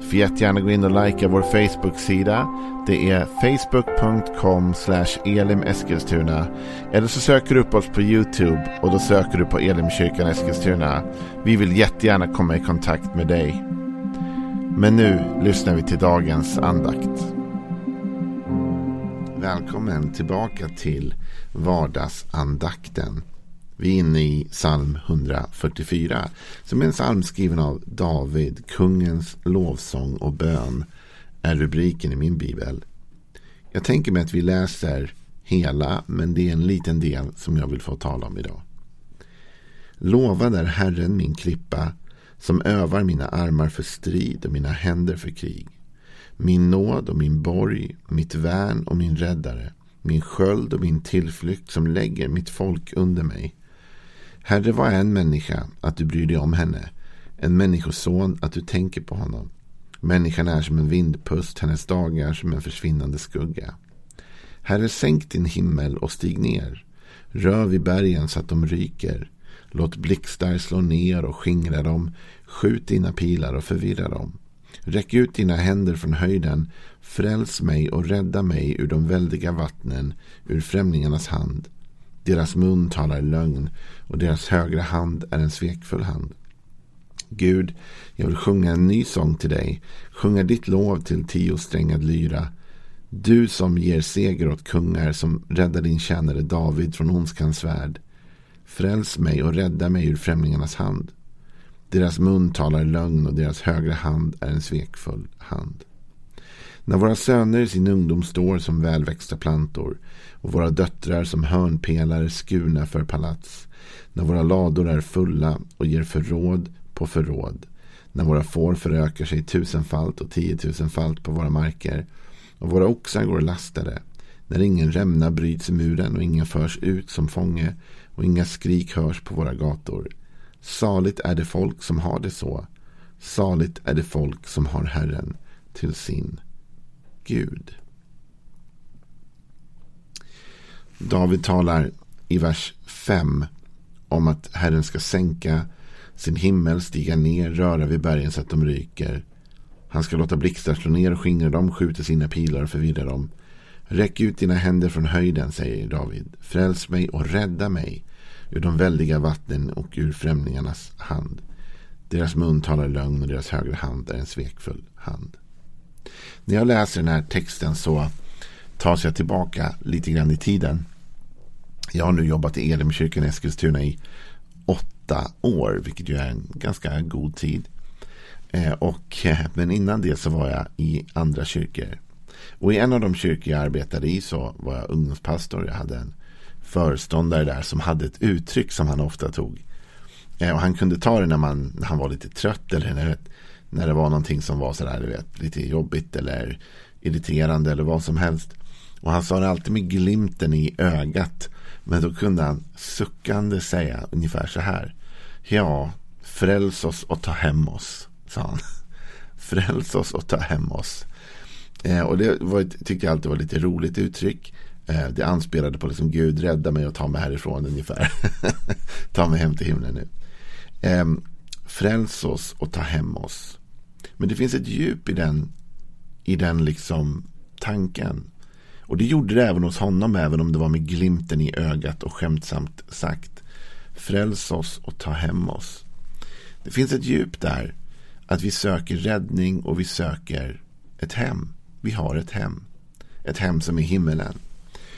Du får jättegärna gå in och likea vår Facebook-sida. Det är facebook.com elimeskilstuna. Eller så söker du upp oss på YouTube och då söker du på Elimkyrkan Eskilstuna. Vi vill jättegärna komma i kontakt med dig. Men nu lyssnar vi till dagens andakt. Välkommen tillbaka till vardagsandakten. Vi är inne i psalm 144. Som är en psalm skriven av David. Kungens lovsång och bön är rubriken i min bibel. Jag tänker mig att vi läser hela. Men det är en liten del som jag vill få tala om idag. Lovad är Herren min klippa. Som övar mina armar för strid och mina händer för krig. Min nåd och min borg, mitt värn och min räddare. Min sköld och min tillflykt som lägger mitt folk under mig. Herre, vad är en människa att du bryr dig om henne? En människoson att du tänker på honom. Människan är som en vindpust, hennes dagar som en försvinnande skugga. Herre, sänk din himmel och stig ner. Rör vid bergen så att de ryker. Låt blixtar slå ner och skingra dem. Skjut dina pilar och förvirra dem. Räck ut dina händer från höjden. Fräls mig och rädda mig ur de väldiga vattnen, ur främlingarnas hand. Deras mun talar lögn och deras högra hand är en svekfull hand. Gud, jag vill sjunga en ny sång till dig, sjunga ditt lov till tiosträngad lyra. Du som ger seger åt kungar, som räddar din tjänare David från ondskans värld. Fräls mig och rädda mig ur främlingarnas hand. Deras mun talar lögn och deras högra hand är en svekfull hand. När våra söner i sin ungdom står som välväxta plantor och våra döttrar som hörnpelare skurna för palats. När våra lador är fulla och ger förråd på förråd. När våra får förökar sig tusenfalt och tiotusenfalt på våra marker. Och våra oxar går lastade. När ingen rämna bryts i muren och ingen förs ut som fånge och inga skrik hörs på våra gator. Saligt är det folk som har det så. Saligt är det folk som har Herren till sin Gud. David talar i vers 5 om att Herren ska sänka sin himmel, stiga ner, röra vid bergen så att de ryker. Han ska låta blixtar slå ner och skingra dem, skjuta sina pilar och förvirra dem. Räck ut dina händer från höjden, säger David. Fräls mig och rädda mig ur de väldiga vattnen och ur främlingarnas hand. Deras mun talar lögn och deras högra hand är en svekfull hand. När jag läser den här texten så tas jag tillbaka lite grann i tiden. Jag har nu jobbat i Elimkyrkan i Eskilstuna i åtta år, vilket ju är en ganska god tid. Eh, och, eh, men innan det så var jag i andra kyrkor. Och i en av de kyrkor jag arbetade i så var jag ungdomspastor. Jag hade en föreståndare där som hade ett uttryck som han ofta tog. Eh, och han kunde ta det när, man, när han var lite trött eller när, när det var någonting som var sådär, du vet, lite jobbigt eller irriterande eller vad som helst. Och han sa det alltid med glimten i ögat. Men då kunde han suckande säga ungefär så här. Ja, fräls oss och ta hem oss, sa han. Fräls oss och ta hem oss. Eh, och det var, tyckte jag alltid var lite roligt uttryck. Eh, det anspelade på liksom Gud rädda mig och ta mig härifrån ungefär. ta mig hem till himlen nu. Eh, fräls oss och ta hem oss. Men det finns ett djup i den, i den liksom tanken. Och det gjorde det även hos honom, även om det var med glimten i ögat och skämtsamt sagt. Fräls oss och ta hem oss. Det finns ett djup där. Att vi söker räddning och vi söker ett hem. Vi har ett hem. Ett hem som är himmelen.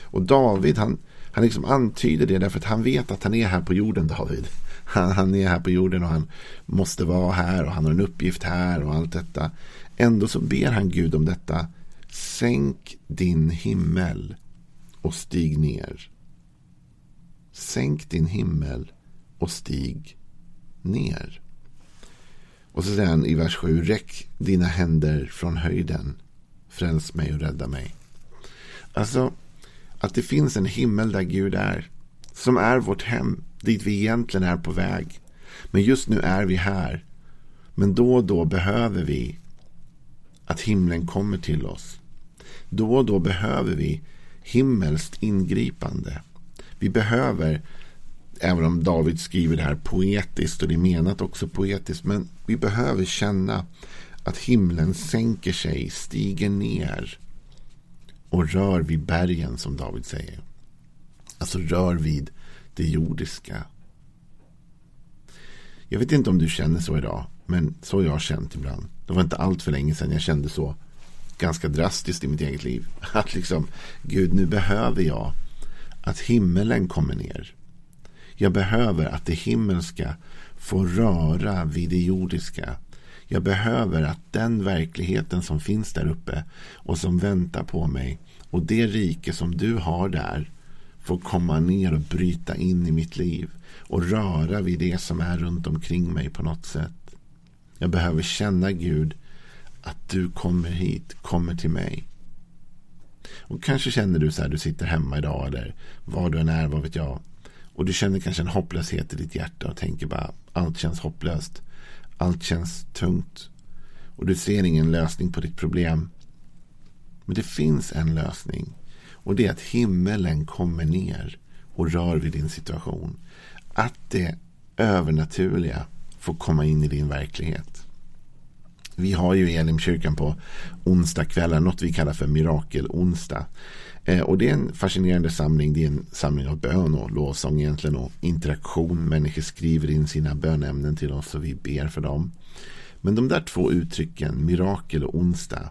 Och David han, han liksom antyder det därför att han vet att han är här på jorden David. Han, han är här på jorden och han måste vara här och han har en uppgift här och allt detta. Ändå så ber han Gud om detta. Sänk din himmel och stig ner. Sänk din himmel och stig ner. Och så säger han i vers 7. Räck dina händer från höjden. Fräls mig och rädda mig. Alltså att det finns en himmel där Gud är. Som är vårt hem dit vi egentligen är på väg. Men just nu är vi här. Men då och då behöver vi att himlen kommer till oss. Då och då behöver vi himmelskt ingripande. Vi behöver, även om David skriver det här poetiskt och det är menat också poetiskt, men vi behöver känna att himlen sänker sig, stiger ner och rör vid bergen som David säger. Alltså rör vid det jordiska. Jag vet inte om du känner så idag, men så har jag känt ibland. Det var inte allt för länge sedan jag kände så ganska drastiskt i mitt eget liv. Att liksom, Gud, nu behöver jag att himmelen kommer ner. Jag behöver att det himmelska får röra vid det jordiska. Jag behöver att den verkligheten som finns där uppe och som väntar på mig och det rike som du har där får komma ner och bryta in i mitt liv och röra vid det som är runt omkring mig på något sätt. Jag behöver känna Gud att du kommer hit, kommer till mig. Och kanske känner du så här, du sitter hemma idag eller var du än är, vad vet jag. Och du känner kanske en hopplöshet i ditt hjärta och tänker bara allt känns hopplöst. Allt känns tungt. Och du ser ingen lösning på ditt problem. Men det finns en lösning. Och det är att himmelen kommer ner och rör vid din situation. Att det övernaturliga får komma in i din verklighet. Vi har ju i Elimkyrkan på onsdagskvällar något vi kallar för mirakelonsdag. Eh, och det är en fascinerande samling. Det är en samling av bön och lovsång egentligen och interaktion. Människor skriver in sina bönämnen till oss och vi ber för dem. Men de där två uttrycken, mirakel och onsdag.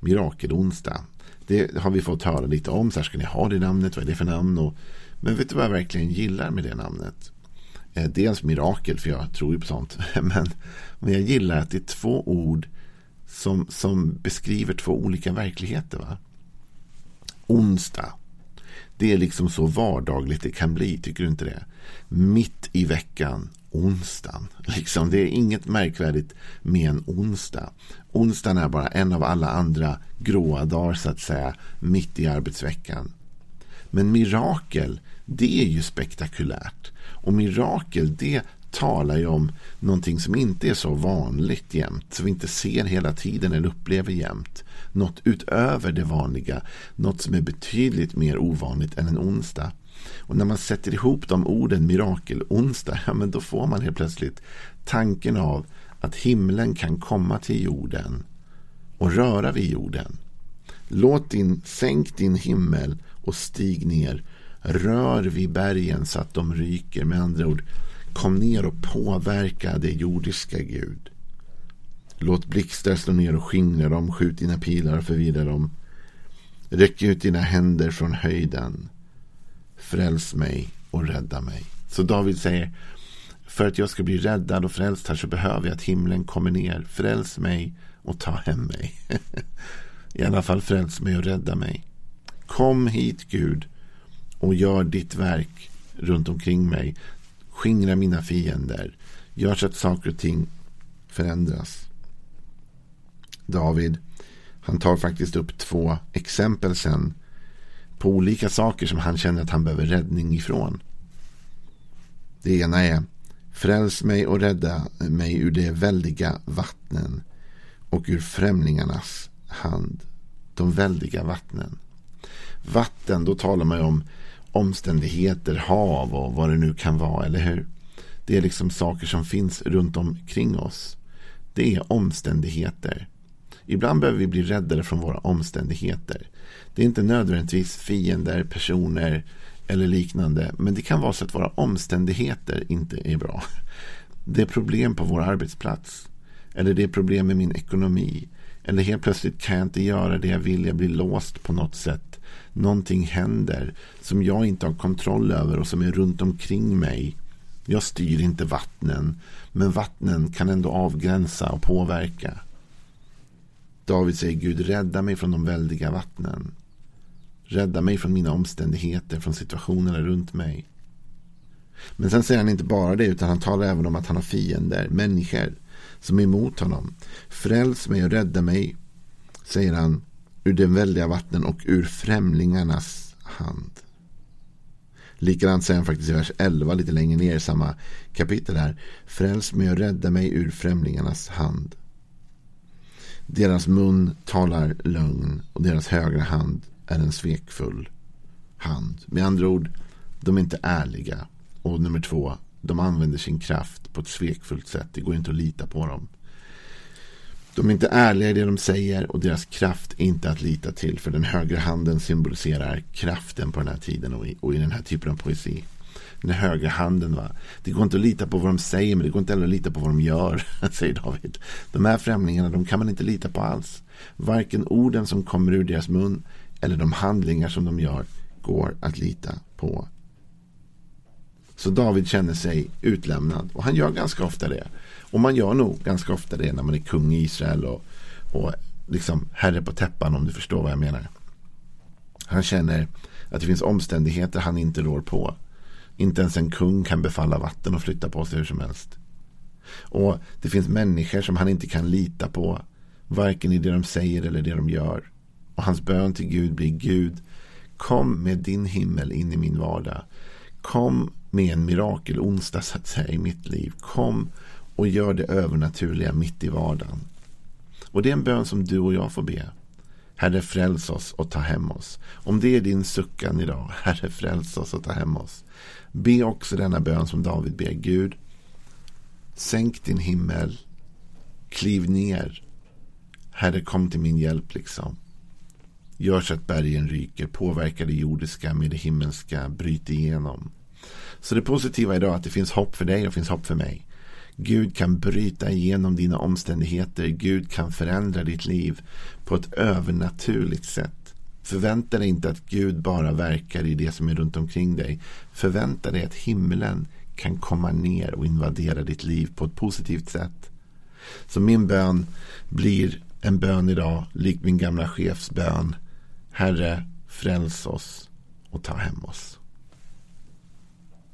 Mirakelonsdag. Det har vi fått höra lite om. Så här ska ni ha det namnet. Vad är det för namn? Och, men vet du vad jag verkligen gillar med det namnet? Eh, dels mirakel, för jag tror ju på sånt. Men, men jag gillar att det är två ord som, som beskriver två olika verkligheter. Va? Onsdag. Det är liksom så vardagligt det kan bli, tycker du inte det? Mitt i veckan, onsdagen. Liksom, det är inget märkvärdigt med en onsdag. Onsdagen är bara en av alla andra gråa dagar, så att säga, mitt i arbetsveckan. Men mirakel, det är ju spektakulärt. Och mirakel, det talar ju om någonting som inte är så vanligt jämt. Som vi inte ser hela tiden eller upplever jämt. Något utöver det vanliga. Något som är betydligt mer ovanligt än en onsdag. Och när man sätter ihop de orden mirakelonsdag, ja men då får man helt plötsligt tanken av att himlen kan komma till jorden och röra vid jorden. Låt din, sänk din himmel och stig ner. Rör vid bergen så att de ryker. Med andra ord, kom ner och påverka det jordiska Gud. Låt blixtar slå ner och skingra dem. Skjut dina pilar och förvirra dem. Räck ut dina händer från höjden. Fräls mig och rädda mig. Så David säger för att jag ska bli räddad och frälst här så behöver jag att himlen kommer ner. Fräls mig och ta hem mig. I alla fall fräls mig och rädda mig. Kom hit Gud och gör ditt verk runt omkring mig. Skingra mina fiender. Gör så att saker och ting förändras. David, han tar faktiskt upp två exempel sen på olika saker som han känner att han behöver räddning ifrån. Det ena är Fräls mig och rädda mig ur de väldiga vattnen och ur främlingarnas hand. De väldiga vattnen. Vatten, då talar man om omständigheter, hav och vad det nu kan vara, eller hur? Det är liksom saker som finns runt omkring oss. Det är omständigheter. Ibland behöver vi bli räddade från våra omständigheter. Det är inte nödvändigtvis fiender, personer eller liknande. Men det kan vara så att våra omständigheter inte är bra. Det är problem på vår arbetsplats. Eller det är problem med min ekonomi. Eller helt plötsligt kan jag inte göra det jag vill. Jag blir låst på något sätt. Någonting händer som jag inte har kontroll över och som är runt omkring mig. Jag styr inte vattnen. Men vattnen kan ändå avgränsa och påverka. David säger Gud rädda mig från de väldiga vattnen. Rädda mig från mina omständigheter, från situationerna runt mig. Men sen säger han inte bara det, utan han talar även om att han har fiender, människor som är emot honom. Fräls mig och rädda mig, säger han, ur den väldiga vattnen och ur främlingarnas hand. Likadant säger han faktiskt i vers 11 lite längre ner i samma kapitel här. Fräls mig och rädda mig ur främlingarnas hand. Deras mun talar lögn och deras högra hand är en svekfull hand. Med andra ord, de är inte ärliga. Och nummer två, de använder sin kraft på ett svekfullt sätt. Det går inte att lita på dem. De är inte ärliga i det de säger och deras kraft är inte att lita till. För den högra handen symboliserar kraften på den här tiden och i, och i den här typen av poesi. Den högra handen. Va? Det går inte att lita på vad de säger men det går inte heller att lita på vad de gör. Säger David. De här främlingarna de kan man inte lita på alls. Varken orden som kommer ur deras mun eller de handlingar som de gör går att lita på. Så David känner sig utlämnad och han gör ganska ofta det. Och man gör nog ganska ofta det när man är kung i Israel och, och liksom herre på täppan om du förstår vad jag menar. Han känner att det finns omständigheter han inte rår på. Inte ens en kung kan befalla vatten och flytta på sig hur som helst. Och det finns människor som han inte kan lita på. Varken i det de säger eller det de gör. Och hans bön till Gud blir Gud, kom med din himmel in i min vardag. Kom med en mirakelonsdag så att säga i mitt liv. Kom och gör det övernaturliga mitt i vardagen. Och det är en bön som du och jag får be. Herre fräls oss och ta hem oss. Om det är din suckan idag, Herre fräls oss och ta hem oss. Be också denna bön som David ber. Gud, sänk din himmel, kliv ner. Herre kom till min hjälp liksom. Gör så att bergen ryker, påverka det jordiska med det himmelska, bryt igenom. Så det positiva idag är att det finns hopp för dig och finns hopp för mig. Gud kan bryta igenom dina omständigheter. Gud kan förändra ditt liv på ett övernaturligt sätt. Förvänta dig inte att Gud bara verkar i det som är runt omkring dig. Förvänta dig att himlen kan komma ner och invadera ditt liv på ett positivt sätt. Så min bön blir en bön idag, lik min gamla chefs bön. Herre, fräls oss och ta hem oss.